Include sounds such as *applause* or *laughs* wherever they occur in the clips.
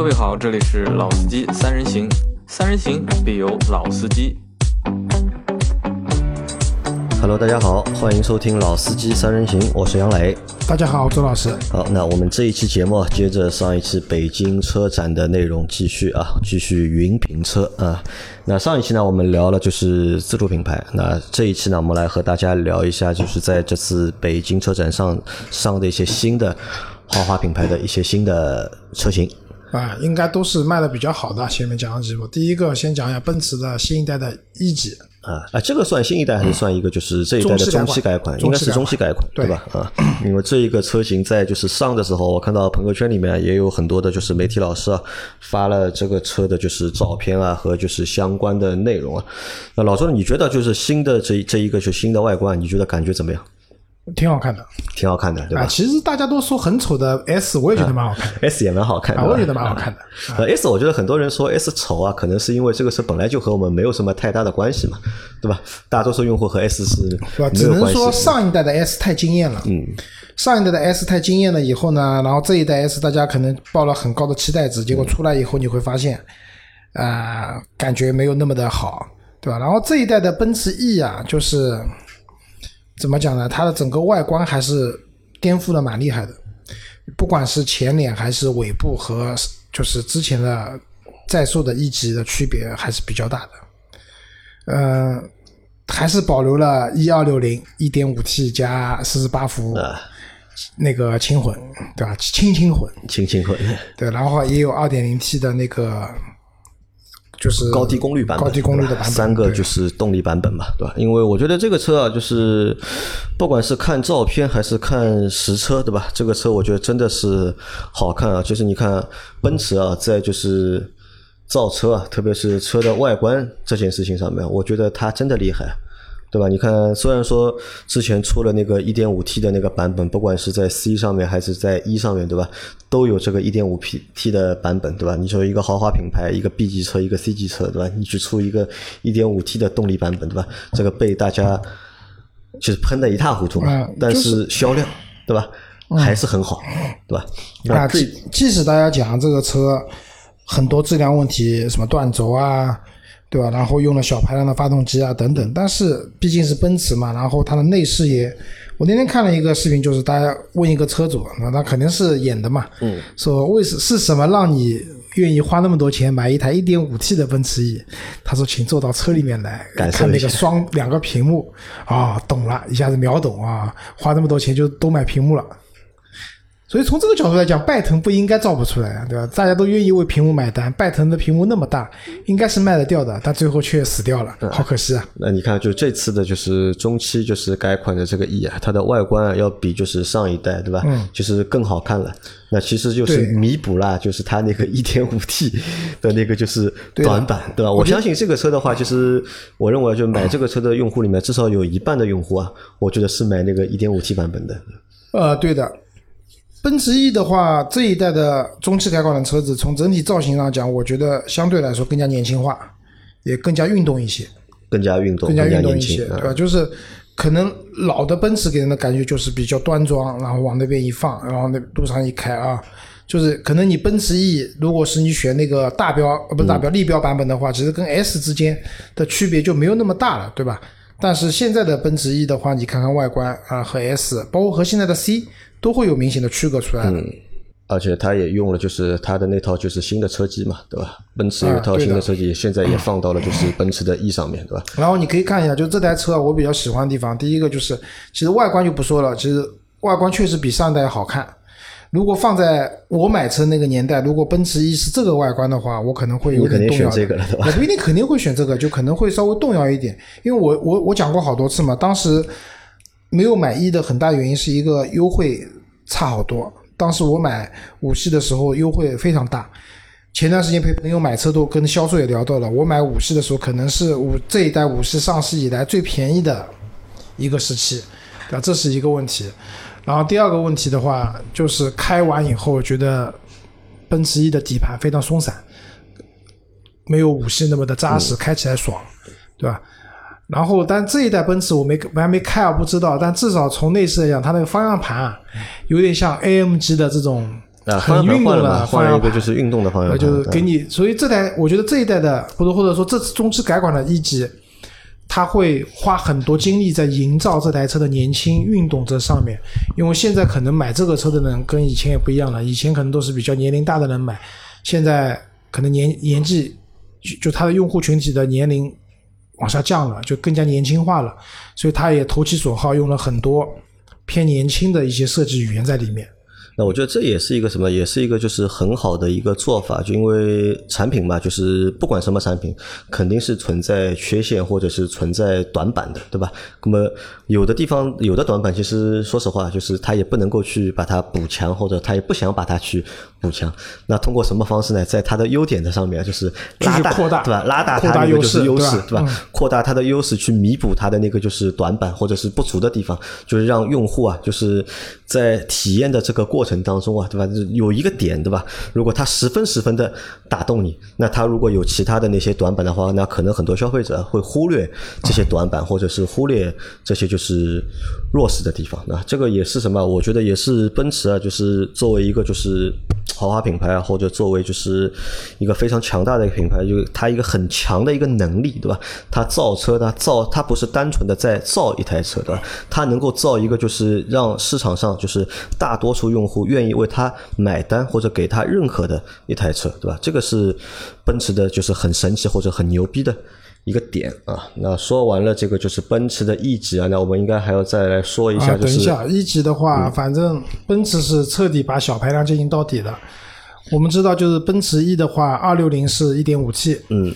各位好，这里是老司机三人行，三人行必有老司机。Hello，大家好，欢迎收听《老司机三人行》，我是杨磊。大家好，周老师。好，那我们这一期节目啊接着上一期北京车展的内容继续啊，继续云品车啊。那上一期呢，我们聊了就是自主品牌，那这一期呢，我们来和大家聊一下，就是在这次北京车展上上的一些新的豪华品牌的一些新的车型。啊，应该都是卖的比较好的。前面讲了几部，第一个先讲一下奔驰的新一代的 E 级，啊啊，这个算新一代还是算一个就是这一代的中期改款？应该是中期改款，对吧？啊，因为这一个车型在就是上的时候，我看到朋友圈里面也有很多的就是媒体老师啊发了这个车的就是照片啊和就是相关的内容啊。那老周，你觉得就是新的这这一个就新的外观，你觉得感觉怎么样？挺好看的，挺好看的，对吧？啊，其实大家都说很丑的 S，我也觉得蛮好看的。*laughs* S 也蛮好看的，啊，我也觉得蛮好看的。*laughs* 呃，S 我觉得很多人说 S 丑啊，可能是因为这个车本来就和我们没有什么太大的关系嘛，对吧？大多数用户和 S 是对吧？没有关系只能说上一代的 S 太惊艳了。嗯，上一代的 S 太惊艳了以后呢，然后这一代 S 大家可能抱了很高的期待值，结果出来以后你会发现，啊、感觉没有那么的好，对吧？然后这一代的奔驰 E 啊，就是怎么讲呢？它的整个外观还是颠覆的蛮厉害的，不管是前脸还是尾部和就是之前的在售的一级的区别还是比较大的。呃，还是保留了一二六零一点五 T 加四十八伏那个轻混，对吧？轻轻混，轻轻混，对，然后也有二点零 T 的那个，就是高低功率版本，高低功率的版本，三个就是动力版本嘛，对吧？因为我觉得这个车啊，就是不管是看照片还是看实车，对吧？这个车我觉得真的是好看啊，就是你看奔驰啊，在就是造车啊，特别是车的外观这件事情上面，我觉得它真的厉害。对吧？你看，虽然说之前出了那个 1.5T 的那个版本，不管是在 C 上面还是在 E 上面，对吧？都有这个 1.5T 的版本，对吧？你说一个豪华品牌，一个 B 级车，一个 C 级车，对吧？你去出一个 1.5T 的动力版本，对吧？这个被大家就是喷的一塌糊涂嘛。嗯但就是销量，对吧？还是很好，对吧？那啊，即即使大家讲这个车很多质量问题，什么断轴啊，对吧？然后用了小排量的发动机啊等等，但是毕竟是奔驰嘛，然后它的内饰也，我那天看了一个视频，就是大家问一个车主，那他肯定是演的嘛，嗯，说为什是什么让你愿意花那么多钱买一台 1.5T 的奔驰 E？他说，请坐到车里面来感受看那个双两个屏幕啊，懂了，一下子秒懂啊，花那么多钱就都买屏幕了。所以从这个角度来讲，拜腾不应该造不出来啊，对吧？大家都愿意为屏幕买单，拜腾的屏幕那么大，应该是卖得掉的，但最后却死掉了，好可惜啊！那你看，就这次的就是中期就是改款的这个 E 啊，它的外观啊要比就是上一代对吧？嗯，就是更好看了。那其实就是弥补了就是它那个 *laughs* 1.5T 的那个就是短板，对吧？我相信这个车的话，其实我认为就买这个车的用户里面，至少有一半的用户啊，我觉得是买那个 1.5T 版本的。呃，对的，奔驰 E 的话，这一代的中期改款的车子，从整体造型上讲，我觉得相对来说更加年轻化，也更加运动一些，更加运动，更加运动一些，对吧？就是可能老的奔驰给人的感觉就是比较端庄，然后往那边一放，然后那路上一开啊，就是可能你奔驰 E 如果是你选那个大标呃不是大标立标版本的话，其实跟 S 之间的区别就没有那么大了，对吧？但是现在的奔驰 E 的话，你看看外观啊和 S，包括和现在的 C 都会有明显的区隔出来嗯。而且它也用了就是它的那套就是新的车机嘛，对吧？奔驰有一套新的车机，现在也放到了就是奔驰的 E 上面，对吧？*clears throat* 然后你可以看一下，就这台车啊我比较喜欢的地方，第一个就是其实外观就不说了，其实外观确实比上一代好看。如果放在我买车那个年代，如果奔驰 E 是这个外观的话，我可能会有点动摇。我不一定肯定会选这个，就可能会稍微动摇一点，因为我我我讲过好多次嘛，当时没有买 E 的很大原因是一个优惠差好多。当时我买五系的时候优惠非常大，前段时间陪朋友买车都跟销售也聊到了，我买五系的时候可能是五这一代五系上市以来最便宜的一个时期，啊？这是一个问题。然后第二个问题的话，就是开完以后觉得奔驰 E 的底盘非常松散，没有五系那么的扎实，开起来爽，对吧？然后，但这一代奔驰我没我还没开啊，不知道。但至少从内饰来讲，它那个方向盘啊，有点像 AMG 的这种啊，很方向盘运动的换了嘛，换了一个方向就是运动的方向呃，盘，就是给你，所以这台我觉得这一代的，或者或者说这次中期改款的一级，他会花很多精力在营造这台车的年轻运动这上面，因为现在可能买这个车的人跟以前也不一样了，以前可能都是比较年龄大的人买，现在可能年年纪就就它的用户群体的年龄往下降了，就更加年轻化了，所以他也投其所好，用了很多偏年轻的一些设计语言在里面。那我觉得这也是一个什么，也是一个就是很好的一个做法，就因为产品嘛，就是不管什么产品，肯定是存在缺陷或者是存在短板的，对吧？那么有的地方有的短板，其实说实话，就是他也不能够去把它补强，或者他也不想把它去补强。那通过什么方式呢？在它的优点的上面，就是拉大，扩大对吧？拉大它那个就是优优势对吧，势对吧？扩大它的优势去弥补它的那个就是短板或者是不足的地方，就是让用户啊，就是在体验的这个过程当中啊，对吧？有一个点，对吧？如果它十分十分的打动你，那它如果有其他的那些短板的话，那可能很多消费者会忽略这些短板，或者是忽略这些就是弱势的地方。那这个也是什么？我觉得也是奔驰啊，就是作为一个就是豪华品牌啊，或者作为就是一个非常强大的一个品牌，就它一个很强的一个能力，对吧？它造车呢，造它不是单纯的在造一台车，对吧？它能够造一个就是让市场上就是大多数用户愿意为它买单或者给它认可的一台车，对吧？这个是奔驰的，就是很神奇或者很牛逼的。一个点啊，那说完了这个就是奔驰的 E 级啊，那我们应该还要再来说一下，啊，就是、啊等一下，E 级的话，反正奔驰是彻底把小排量进行到底了。我们知道，就是奔驰 E 的话，二六零是一点五 T，嗯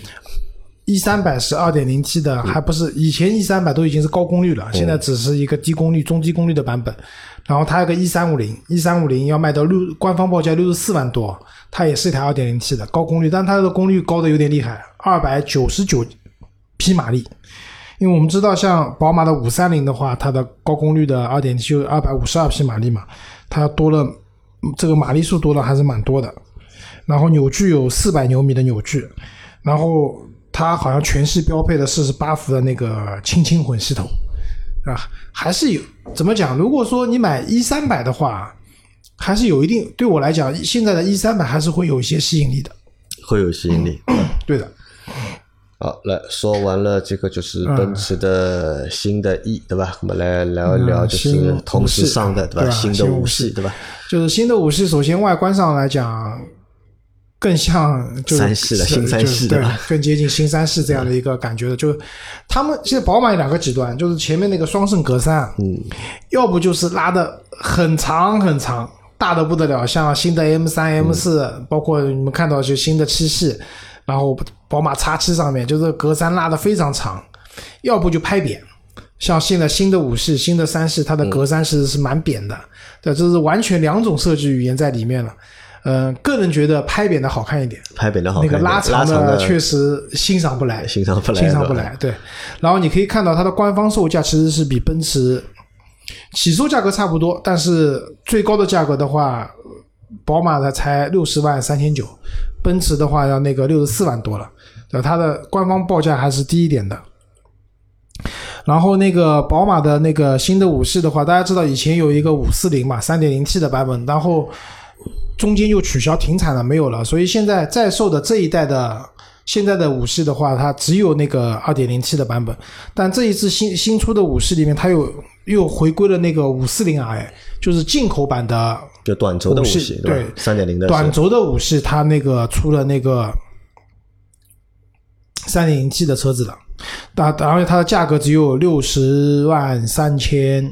，，E 三百是二点零 T 的，还不是以前 E 三百都已经是高功率了，现在只是一个低功率、中低功率的版本。然后它有个 E 三五零，E 三五零要卖到六，官方报价六十四万多，它也是一台二点零 T 的高功率，但它的功率高的有点厉害，二百九十九匹马力。因为我们知道，像宝马的五三零的话，它的高功率的二点就二百五十二匹马力嘛，它多了这个马力数多了还是蛮多的。然后扭矩有四百牛米的扭矩，然后它好像全系标配的四十八伏的那个轻轻混系统，啊？还是有怎么讲？如果说你买一三百的话，还是有一定对我来讲，现在的一三百还是会有一些吸引力的。会有吸引力。对的，好，来说完了这个就是奔驰的新的 E，、对吧？我们来聊一聊就是同时上的对吧？对吧新的五五系，对吧？就是新的五系，首先外观上来讲，更像就是三系的新三系的吧，更接近新三系这样的一个感觉的。就是他们现在宝马有两个极端，就是前面那个双肾格栅，嗯，要不就是拉的很长很长，大的不得了，像新的 M 三、M 四，包括你们看到就新的七系，然后宝马 X 七上面就是格栅拉的非常长，要不就拍扁。像现在新的五系、新的三系，它的格栅其实是蛮扁的，对，这是完全两种设计语言在里面了。嗯、个人觉得拍扁的好看一点，拍扁的好那个，拉长的确实欣赏不来，欣赏不来欣赏不来。对，然后你可以看到它的官方售价其实是比奔驰起售价格差不多，但是最高的价格的话，宝马的才六十万三千九，奔驰的话要那个六十四万多了，对它的官方报价还是低一点的。然后那个宝马的那个新的五系的话，大家知道以前有一个五四零嘛，三点零 T 的版本，然后中间又取消停产了，没有了，所以现在在售的这一代的现在的五系的话，它只有那个二点零 T 的版本，但这一次新新出的五系里面，它又又回归了那个五四零 i，就是进口版的就短轴的五五系对？三点零的短轴的五系，它那个出了那个三点零 T 的车子了，但然后它的价格只有六十万三千。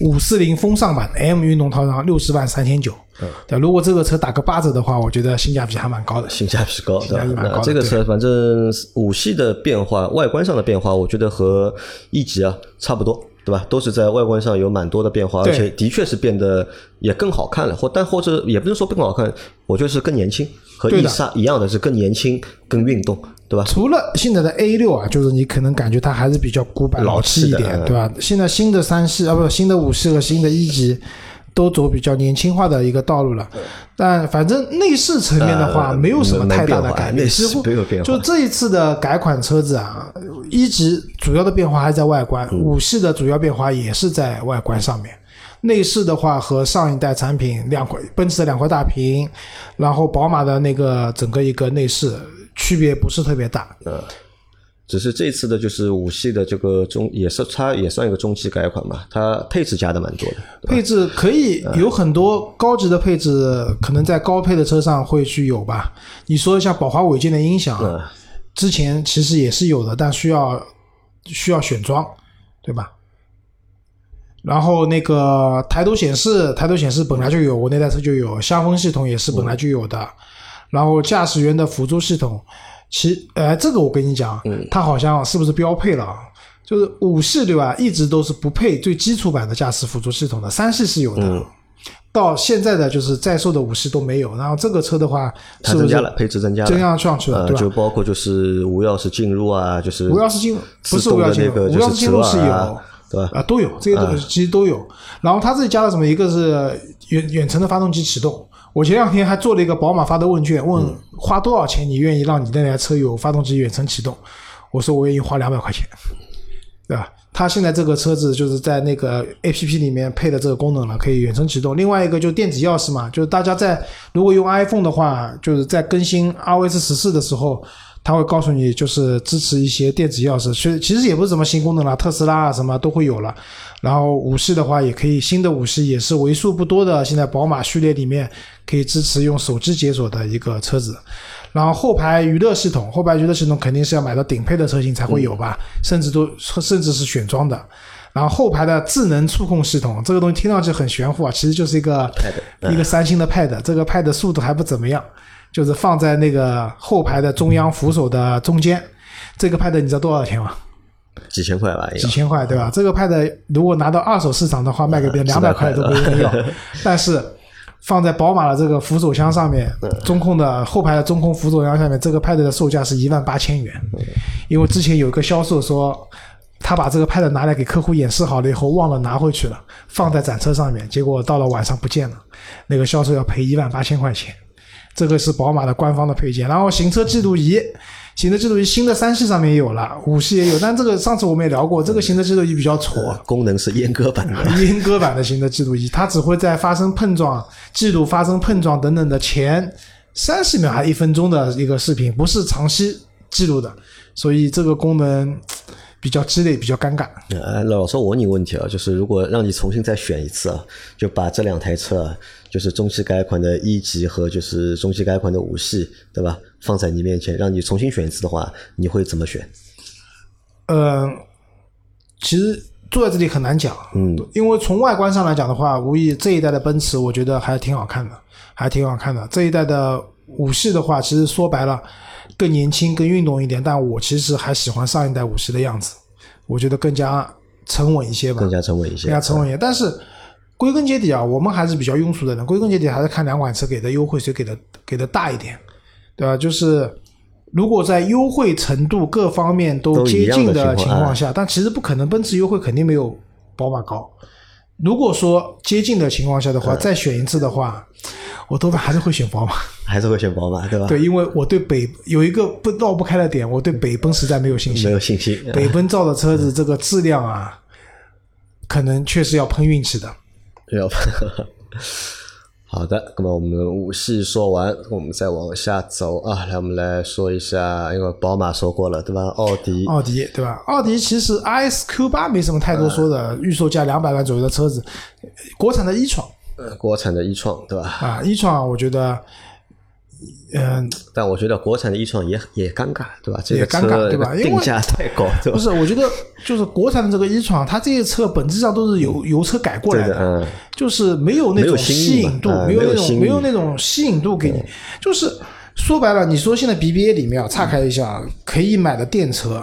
五四零风尚版 M 运动套装六十万三千九，嗯对，如果这个车打个八折的话，我觉得性价比还蛮高的。性价比高，对吧性价比？蛮高的那这个车反正五系的变化，外观上的变化，我觉得和一级啊差不多，对吧？都是在外观上有蛮多的变化，而且的确是变得也更好看了，或但或者也不是说更好看，我觉得是更年轻，和伊莎一三一样的是更年轻、更运动，对吧？除了现在的 A 六啊，就是你可能感觉它还是比较古板老气一点，嗯对吧？现在新的三系啊，不，新的五系和新的一级都走比较年轻化的一个道路了。但反正内饰层面的话，呃没有什么太大的改变，几乎没有变化就这一次的改款车子啊，一级主要的变化还在外观，嗯五系的主要变化也是在外观上面。内饰的话和上一代产品两块奔驰的两块大屏，然后宝马的那个整个一个内饰区别不是特别大。呃，只是这次的就是五系的这个中也是它也算一个中期改款嘛，它配置加的蛮多的，配置可以有很多高级的配置，可能在高配的车上会去有吧。你说像宝华韦健的音响，嗯之前其实也是有的，但需要需要选装，对吧？然后那个抬头显示，抬头显示本来就有，我那台车就有，香风系统也是本来就有的。然后驾驶员的辅助系统，其呃这个我跟你讲，它好像是不是标配了啊？就是五系对吧？一直都是不配最基础版的驾驶辅助系统的，三系是有的。嗯到现在的就是在售的五系都没有，然后这个车的话，是不是它增加了配置增加了，增加上去了，呃，对吧？就包括就是无钥匙进入啊，就是无钥匙进入不是无钥匙进入，无钥匙进入是有对吧？啊，都有这些东西其实都有。然后它这里加了什么？一个是远远程的发动机启动。我前两天还做了一个宝马发的问卷，问花多少钱你愿意让你那台车有发动机远程启动？我说我愿意花两百块钱，对吧？它现在这个车子就是在那个 A P P 里面配的这个功能了，可以远程启动。另外一个就是电子钥匙嘛，就是大家在如果用 iPhone 的话，就是在更新 iOS 十四的时候，它会告诉你就是支持一些电子钥匙，其实其实也不是什么新功能了，特斯拉啊什么都会有了。然后五系的话也可以，新的五系也是为数不多的，现在宝马序列里面可以支持用手机解锁的一个车子。然后后排娱乐系统，后排娱乐系统肯定是要买到顶配的车型才会有吧，甚至都甚至是选装的。然后后排的智能触控系统，这个东西听上去很玄乎啊，其实就是一个一个三星的 Pad，这个 Pad 速度还不怎么样，就是放在那个后排的中央扶手的中间。这个 Pad 你知道多少钱吗？几千块吧，几千块，对吧？这个 Pad 如果拿到二手市场的话，卖给别人两百块都不一定要。*laughs* 但是放在宝马的这个扶手箱上面，中控的后排的中控扶手箱下面，这个 Pad 的售价是一万八千元。因为之前有一个销售说，他把这个 Pad 拿来给客户演示好了以后，忘了拿回去了，放在展车上面，结果到了晚上不见了，那个销售要赔一万八千块钱。这个是宝马的官方的配件，然后行车记录仪，行车记录仪新的三系上面也有了，五系也有，但这个上次我们也聊过，这个行车记录仪比较挫，功能是阉割版的，*laughs* 阉割版的行车记录仪，它只会在发生碰撞、记录发生碰撞等等的前三十秒还一分钟的一个视频，不是长期记录的，所以这个功能比较鸡肋，比较尴尬。呃，老师，我问你个问题啊，就是如果让你重新再选一次啊，就把这两台车啊，就是中期改款的一级和就是中期改款的五系，对吧？放在你面前，让你重新选一次的话，你会怎么选？嗯，其实坐在这里很难讲，嗯，因为从外观上来讲的话，无疑这一代的奔驰，我觉得还挺好看的，还挺好看的。这一代的五系的话，其实说白了更年轻、更运动一点，但我其实还喜欢上一代五十的样子，我觉得更加沉稳一些吧，更加沉稳一些，更加沉稳一些。但是归根结底啊，我们还是比较庸俗的人，归根结底还是看两款车给的优惠谁给的给的大一点，对吧？就是。如果在优惠程度各方面都接近的情况下，但其实不可能，奔驰优惠肯定没有宝马高。如果说接近的情况下的话，再选一次的话，我多半还是会选宝马，还是会选宝马，对吧？对，因为我对北有一个不绕不开的点，我对北奔实在没有信心，没有信心。北奔造的车子这个质量啊，可能确实要碰运气的。要好的，那么我们五系说完，我们再往下走啊。来，我们来说一下，因为宝马说过了，对吧？奥迪，奥迪对吧？奥迪其实 i s q 八没什么太多说的，预售价两百万左右的车子，国产的一创，呃，国产的一创，对吧？啊，一创我觉得，嗯，但我觉得国产的一创也也尴尬，对吧？这也个尴尬对吧因为定价太高，对吧？不是，我觉得就是国产的这个一创，它这些车本质上都是油油车改过来的，嗯，就是没有那种吸引度，啊没有那种没有那种吸引度给你。就是说白了，你说现在 BBA 里面啊，岔开一下，可以买的电车，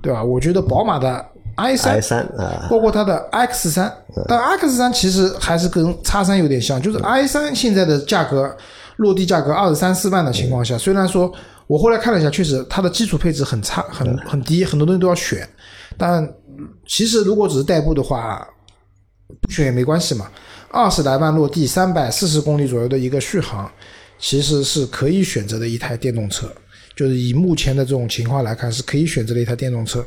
对吧？我觉得宝马的 i 三。啊，包括它的 X 三，但 X 三其实还是跟叉三有点像，就是 i 三现在的价格落地价格二十三四万的情况下，虽然说我后来看了一下，确实它的基础配置很差，很很低，很多东西都要选，但其实如果只是代步的话，不选也没关系嘛。二十来万落地，三百四十公里左右的一个续航，其实是可以选择的一台电动车。就是以目前的这种情况来看，是可以选择的一台电动车。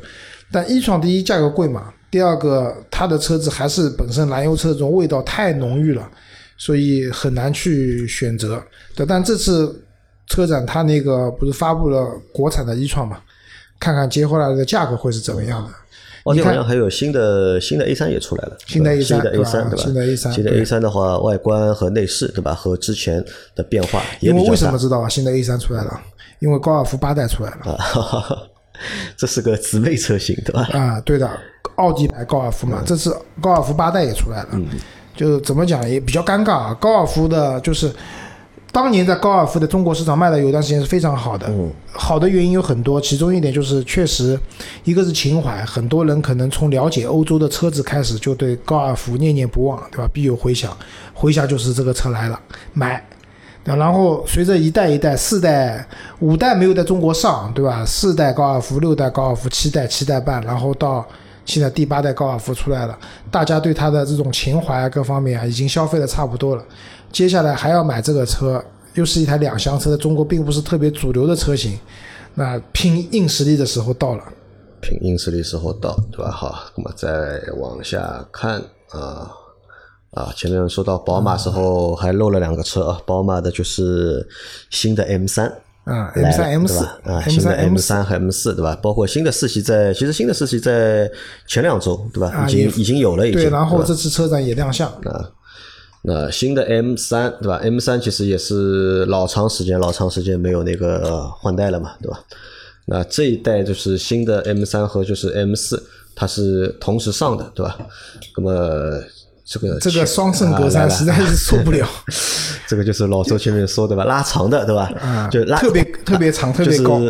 但一创第一价格贵嘛，第二个它的车子还是本身燃油车这种味道太浓郁了，所以很难去选择。对，但这次车展它那个不是发布了国产的一创嘛？看看接下来的价格会是怎么样的。哦，好像还有新的新的 A 三也出来了，新的 A 三，新的 A 三对吧？新的 A 三，新的 A 三的话，外观和内饰对吧？和之前的变化也。因为为什么知道啊？新的 A 三出来了，因为高尔夫八代出来了。啊，*laughs* 这是个姊妹车型对吧？啊，对的，奥迪牌高尔夫嘛，这次高尔夫八代也出来了。嗯，就怎么讲也比较尴尬啊。高尔夫的就是。当年在高尔夫的中国市场卖的有段时间是非常好的，好的原因有很多，其中一点就是确实，一个是情怀，很多人可能从了解欧洲的车子开始就对高尔夫念念不忘，对吧？必有回响，回响就是这个车来了，买。然后随着一代一代、四代、五代没有在中国上，对吧？四代高尔夫、六代高尔夫、七代、七代半，然后到现在第八代高尔夫出来了，大家对它的这种情怀啊各方面啊已经消费的差不多了。接下来还要买这个车，又是一台两厢车，在中国并不是特别主流的车型，那拼硬实力的时候到了。拼硬实力时候到，对吧？好，那么再往下看啊啊，前面说到宝马时候还漏了两个车啊，宝马的就是新的 M 三啊，M 三 M 四啊，新的 M 三和 M 四对吧？包括新的四系在，其实新的四系在前两周对吧？已经已经有了，已经对，然后这次车展也亮相啊。那新的 M 三对吧？M 三其实也是老长时间、老长时间没有那个换代了嘛，对吧？那这一代就是新的 M 三和就是 M 四，它是同时上的，对吧？那么这个这个双肾格栅实在是受不了。*laughs* 这个就是老周前面说的吧？拉长的对吧？啊，就拉特别特别长、*laughs* 特别高。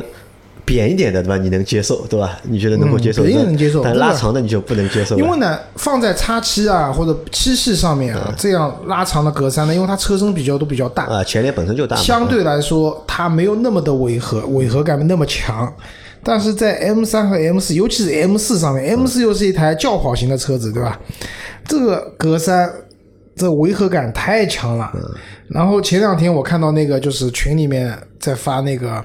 扁一点的对吧？你能接受对吧？你觉得能够接受？肯定能接受。但拉长的你就不能接受。因为呢，放在叉七啊或者七系上面啊，这样拉长的格栅呢，因为它车身比较都比较大啊，前脸本身就大，相对来说它没有那么的违和，违和感没那么强。但是在 M 三和 M 四，尤其是 M 四上面，M 四又是一台轿跑型的车子，对吧？这个格栅这违和感太强了。然后前两天我看到那个就是群里面在发那个，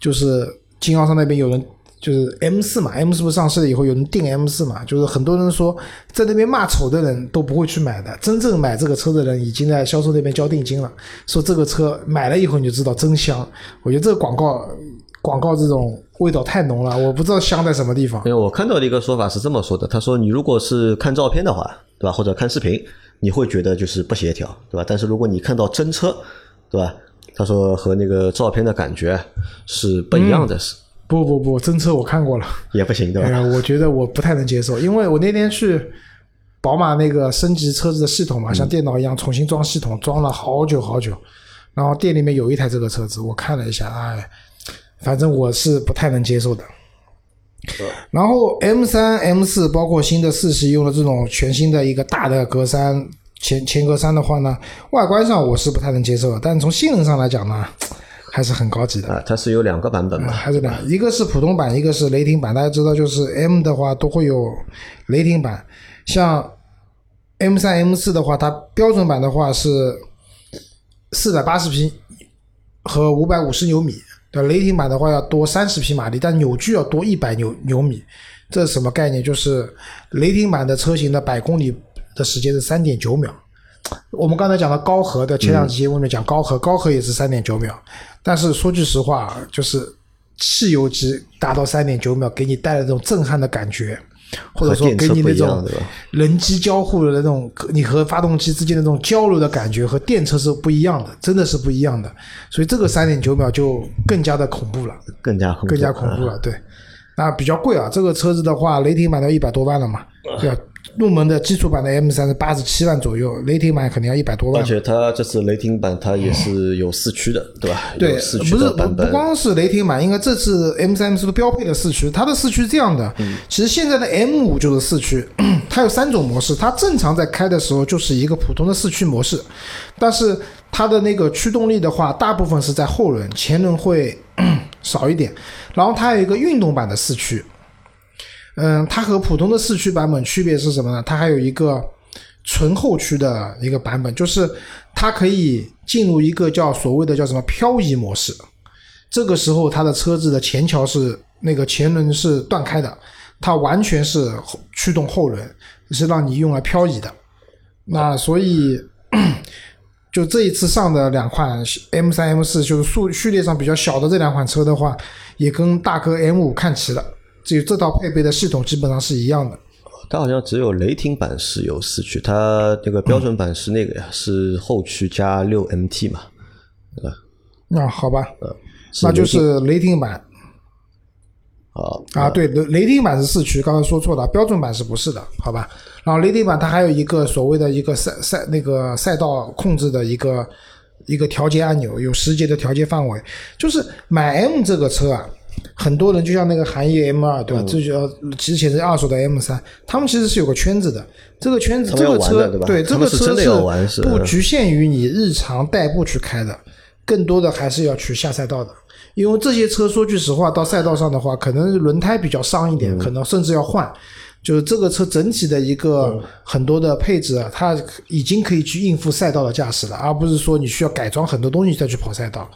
就是。经销商那边有人就是 M 四嘛，M 四不上市了以后有人订 M 四嘛，就是很多人说在那边骂丑的人都不会去买的，真正买这个车的人已经在销售那边交定金了，说这个车买了以后你就知道真香。我觉得这个广告广告这种味道太浓了，我不知道香在什么地方。因为我看到的一个说法是这么说的，他说你如果是看照片的话，对吧，或者看视频，你会觉得就是不协调，对吧？但是如果你看到真车，对吧？他说和那个照片的感觉是不一样的，是不不不，真车我看过了，也不行对吧？我觉得我不太能接受，因为我那天去宝马那个升级车子的系统嘛，像电脑一样重新装系统，装了好久好久，然后店里面有一台这个车子，我看了一下，哎，反正我是不太能接受的。然后 M 三 M 四包括新的四系用了这种全新的一个大的格栅。前前格栅的话呢，外观上我是不太能接受，但从性能上来讲呢，还是很高级的。啊，它是有两个版本嘛？还是两，一个是普通版，一个是雷霆版。大家知道，就是 M 的话都会有雷霆版，像 M 三、M 四的话，它标准版的话是四百八十匹和五百五十牛米，对，雷霆版的话要多三十匹马力，但扭矩要多一百牛牛米。这是什么概念？就是雷霆版的车型的百公里。的时间是三点九秒，我们刚才讲的高和的前两期节目里面讲高和，高和也是三点九秒，但是说句实话，就是汽油机达到三点九秒，给你带来这种震撼的感觉，或者说给你那种人机交互的那种，你和发动机之间的那种交流的感觉和电车是不一样的，真的是不一样的，所以这个三点九秒就更加的恐怖了，更加更加恐怖了，对，那比较贵啊，这个车子的话，雷霆买到一百多万了嘛，对吧？入门的基础版的 M 三是八十七万左右，雷霆版肯定要一百多万。而且它这次雷霆版它也是有四驱的，对吧？对，四驱不是不不光是雷霆版，应该这次 M 三 M 四都标配了四驱。它的四驱是这样的，其实现在的 M 五就是四驱，*clears throat* 它有三种模式。它正常在开的时候就是一个普通的四驱模式，但是它的那个驱动力的话，大部分是在后轮，前轮会 *clears throat* 少一点。然后它还有一个运动版的四驱。嗯，它和普通的四驱版本区别是什么呢？它还有一个纯后驱的一个版本，就是它可以进入一个叫所谓的叫什么漂移模式。这个时候，它的车子的前桥是那个前轮是断开的，它完全是驱动后轮，是让你用来漂移的。那所以，就这一次上的两款 M 三、M 四，就是数序列上比较小的这两款车的话，也跟大哥 M 五看齐了，这这套配备的系统基本上是一样的。它好像只有雷霆版是有四驱，它那个标准版是那个呀，是后驱加六 MT 嘛，对吧？那好吧，呃，那就是雷霆版。好啊，对，雷雷霆版是四驱，刚才说错了，标准版是不是的？好吧，然后雷霆版它还有一个所谓的一个赛赛那个赛道控制的一个一个调节按钮，有十节的调节范围。就是买 M 这个车啊，很多人就像那个韩业 M 二，对吧？这就之前是二手的 M 三，他们其实是有个圈子的。这个圈子，这个车对这个车是不局限于你日常代步去开的，更多的还是要去下赛道的。因为这些车说句实话，到赛道上的话，可能轮胎比较伤一点，可能甚至要换。就是这个车整体的一个很多的配置，它已经可以去应付赛道的驾驶了，而不是说你需要改装很多东西再去跑赛道。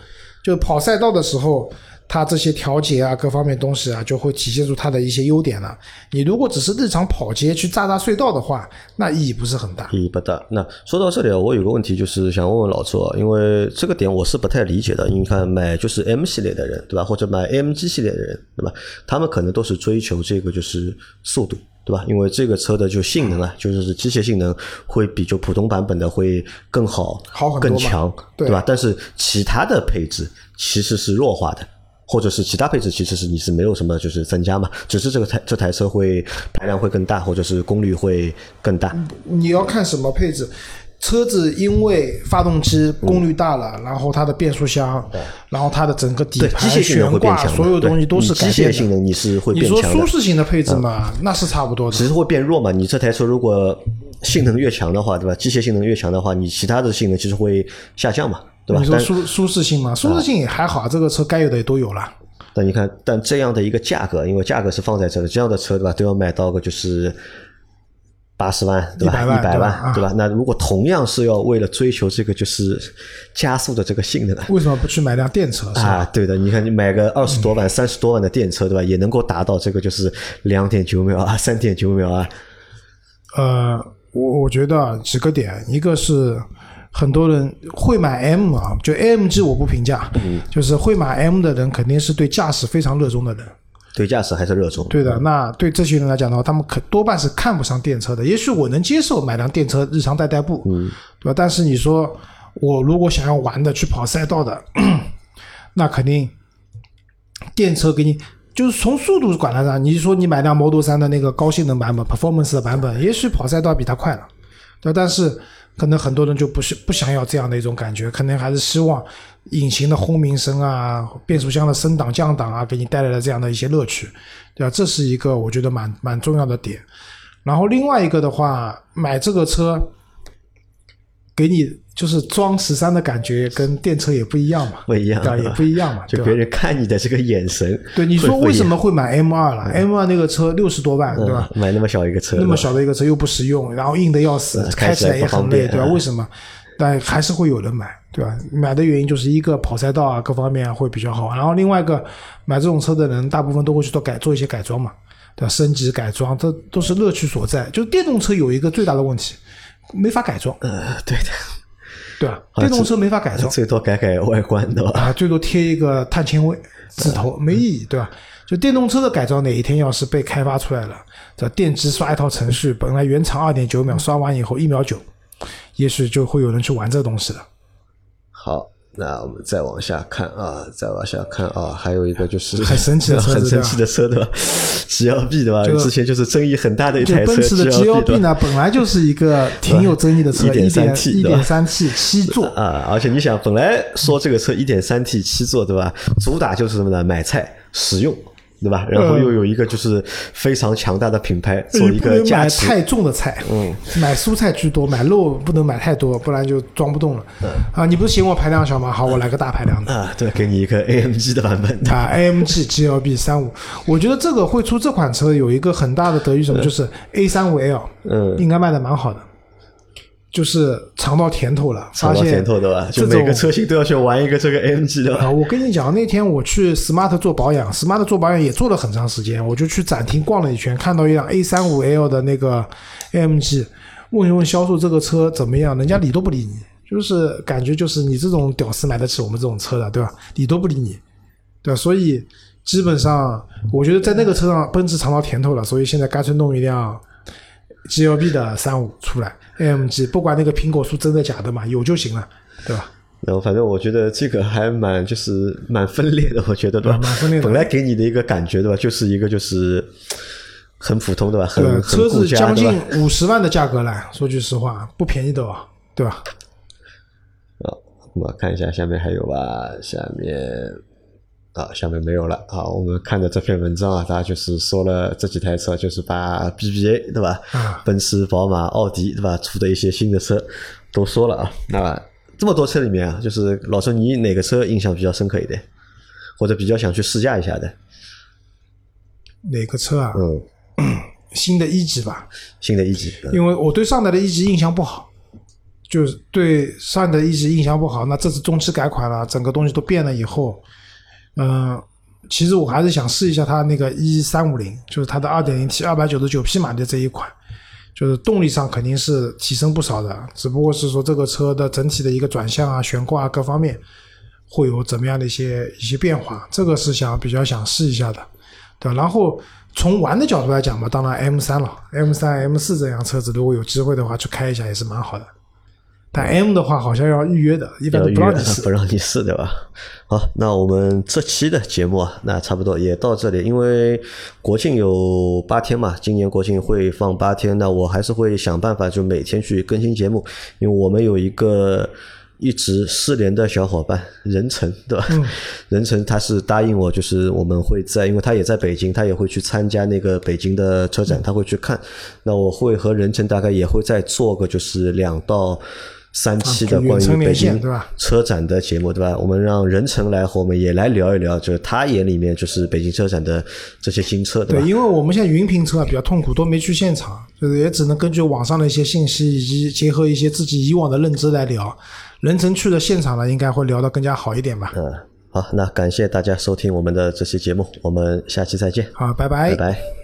就跑赛道的时候。它这些调节啊，各方面东西啊，就会体现出它的一些优点了。你如果只是日常跑街去炸炸隧道的话，那意义不是很大。意义不大。那说到这里啊，我有个问题就是想问问老周啊，因为这个点我是不太理解的。你看买就是 M 系列的人，对吧？或者买 AMG 系列的人，对吧？他们可能都是追求这个就是速度，对吧？因为这个车的就性能啊，就是机械性能会比就普通版本的会更好、好很多、更强，对吧？但是其他的配置其实是弱化的。或者是其他配置，其实是你是没有什么就是增加嘛，*laughs* 只是这个台这台车会排量会更大，或者是功率会更大。你要看什么配置，车子因为发动机功率大了，然后它的变速箱，然后它的整个底盘悬挂，所有东西都是机械性能你是会变强的。你说舒适型的配置嘛，那是差不多的。只是会变弱嘛？你这台车如果性能越强的话，对吧？机械性能越强的话，你其他的性能其实会下降嘛。对吧？你说舒舒适性嘛，舒适性也还好，这个车该有的也都有了。但你看，但这样的一个价格，因为价格是放在这的，这样的车对吧，都要买到个就是八十万对吧？一百万对吧？那如果同样是要为了追求这个就是加速的这个性能，为什么不去买辆电车？啊，对的，你看你买个二十多万、三十多万的电车对吧，也能够达到这个就是两点九秒啊、*laughs* 三点九秒啊。呃，我我觉得几个点，一个是。很多人会买 M 啊，就 AMG 我不评价，就是会买 M 的人肯定是对驾驶非常热衷的人，对驾驶还是热衷。对的，那对这些人来讲的话，他们可多半是看不上电车的。也许我能接受买辆电车日常代代步，对吧？但是你说我如果想要玩的去跑赛道的，*clears throat* 那肯定电车给你就是从速度管来上，你说你买辆 Model 3的那个高性能版本 Performance 的版本，也许跑赛道比它快了，对吧？但是。可能很多人就不是不想要这样的一种感觉，可能还是希望引擎的轰鸣声啊、变速箱的升档降档啊，给你带来了这样的一些乐趣，对吧？这是一个我觉得蛮蛮重要的点。然后另外一个的话，买这个车。给你就是装十三的感觉，跟电车也不一样嘛，不一样，对也不一样嘛，*laughs* 就别人看你的这个眼神。对，你说为什么会买 M 二了？M 二那个车六十多万，对吧？买那么小一个车，那么小的一个车又不实用，然后硬的要死，开起来也很累，对吧？为什么？但还是会有人买，对吧？买的原因就是一个跑赛道啊，各方面会比较好。然后另外一个买这种车的人，大部分都会去做改做一些改装嘛，对吧？升级改装，这都是乐趣所在。就是电动车有一个最大的问题。没法改装，呃，对的，对吧？电动车没法改装，最多改改外观，对吧？啊，最多贴一个碳纤维字头，没意义，对吧？就电动车的改装，哪一天要是被开发出来了，这电机刷一套程序，本来原厂二点九秒，刷完以后一秒九，也许就会有人去玩这东西了。好。那我们再往下看啊，再往下看啊，还有一个就是很 *laughs* 神奇的车，很神奇的车对吧？G L B 对吧？*laughs* 之前就是争议很大的一台车。奔驰的 G L B 呢，本来就是一个 *laughs* 挺有争议的车，一点三 T，一点三 T 七座啊。而且你想，本来说这个车一点三 T 七座对吧？主打就是什么呢？买菜实用。对吧？然后又有一个就是非常强大的品牌做一个加持。买太重的菜，嗯，买蔬菜居多，买肉不能买太多，不然就装不动了。啊，你不是嫌我排量小吗？好，我来个大排量的。啊，对，给你一个 *laughs* AMG 的版本。啊，AMG GLB 三五，我觉得这个会出这款车有一个很大的得益什么，就是 A 三五 L，嗯，应该卖的蛮好的。就是尝到甜头了，尝到甜头对吧？就每个车型都要去玩一个这个 AMG 的。啊，我跟你讲，那天我去 Smart 做保养，Smart 做保养也做了很长时间，我就去展厅逛了一圈，看到一辆 A 三五 L 的那个 AMG，问一问销售这个车怎么样，人家理都不理你，就是感觉就是你这种屌丝买得起我们这种车的，对吧？理都不理你，对吧？所以基本上，我觉得在那个车上，奔驰尝到甜头了，所以现在干脆弄一辆 GLB 的三五出来。AMG 不管那个苹果树真的假的嘛，有就行了，对吧？然后反正我觉得这个还蛮就是蛮分裂的，我觉得对吧？蛮分裂的。本来给你的一个感觉对吧，就是一个就是很普通对吧？很车子将近五十万的价格了，说句实话不便宜的哦，对吧？啊，我看一下下面还有吧，下面。啊，下面没有了。啊，我们看的这篇文章啊，大家就是说了这几台车，就是把 BBA 对吧？啊，奔驰、宝马、奥迪对吧？出的一些新的车都说了啊。那这么多车里面啊，就是老陈，你哪个车印象比较深刻一点，或者比较想去试驾一下的？哪个车啊？嗯，新的一级吧。新的一级。因为我对上代的一级印象不好，就是对上代的一级印象不好。那这次中期改款了，整个东西都变了以后。嗯，其实我还是想试一下它那个一三五零，就是它的二点零 T 二百九十九匹马的这一款，就是动力上肯定是提升不少的，只不过是说这个车的整体的一个转向啊、悬挂啊各方面会有怎么样的一些一些变化，这个是想比较想试一下的，对吧？然后从玩的角度来讲嘛，当然 M 三了，M 三、M 四这辆车子如果有机会的话去开一下也是蛮好的。但 M 的话好像要预约的，一般都不让你试，*laughs* 不让你试，对吧？*laughs* 好，那我们这期的节目啊，那差不多也到这里。因为国庆有八天嘛，今年国庆会放八天，那我还是会想办法，就每天去更新节目。因为我们有一个一直失联的小伙伴任晨，对吧？*laughs* 任晨他是答应我，就是我们会在，因为他也在北京，他也会去参加那个北京的车展，他会去看。那我会和任晨大概也会再做个，就是两到。三期的关于北京车展的节目，对吧？我们让任成来和我们也来聊一聊，就是他眼里面就是北京车展的这些新车，对吧？对，因为我们现在云评车啊比较痛苦，都没去现场，就是也只能根据网上的一些信息，以及结合一些自己以往的认知来聊。任成去了现场呢，应该会聊得更加好一点吧？嗯，好，那感谢大家收听我们的这期节目，我们下期再见。好，拜拜，拜拜。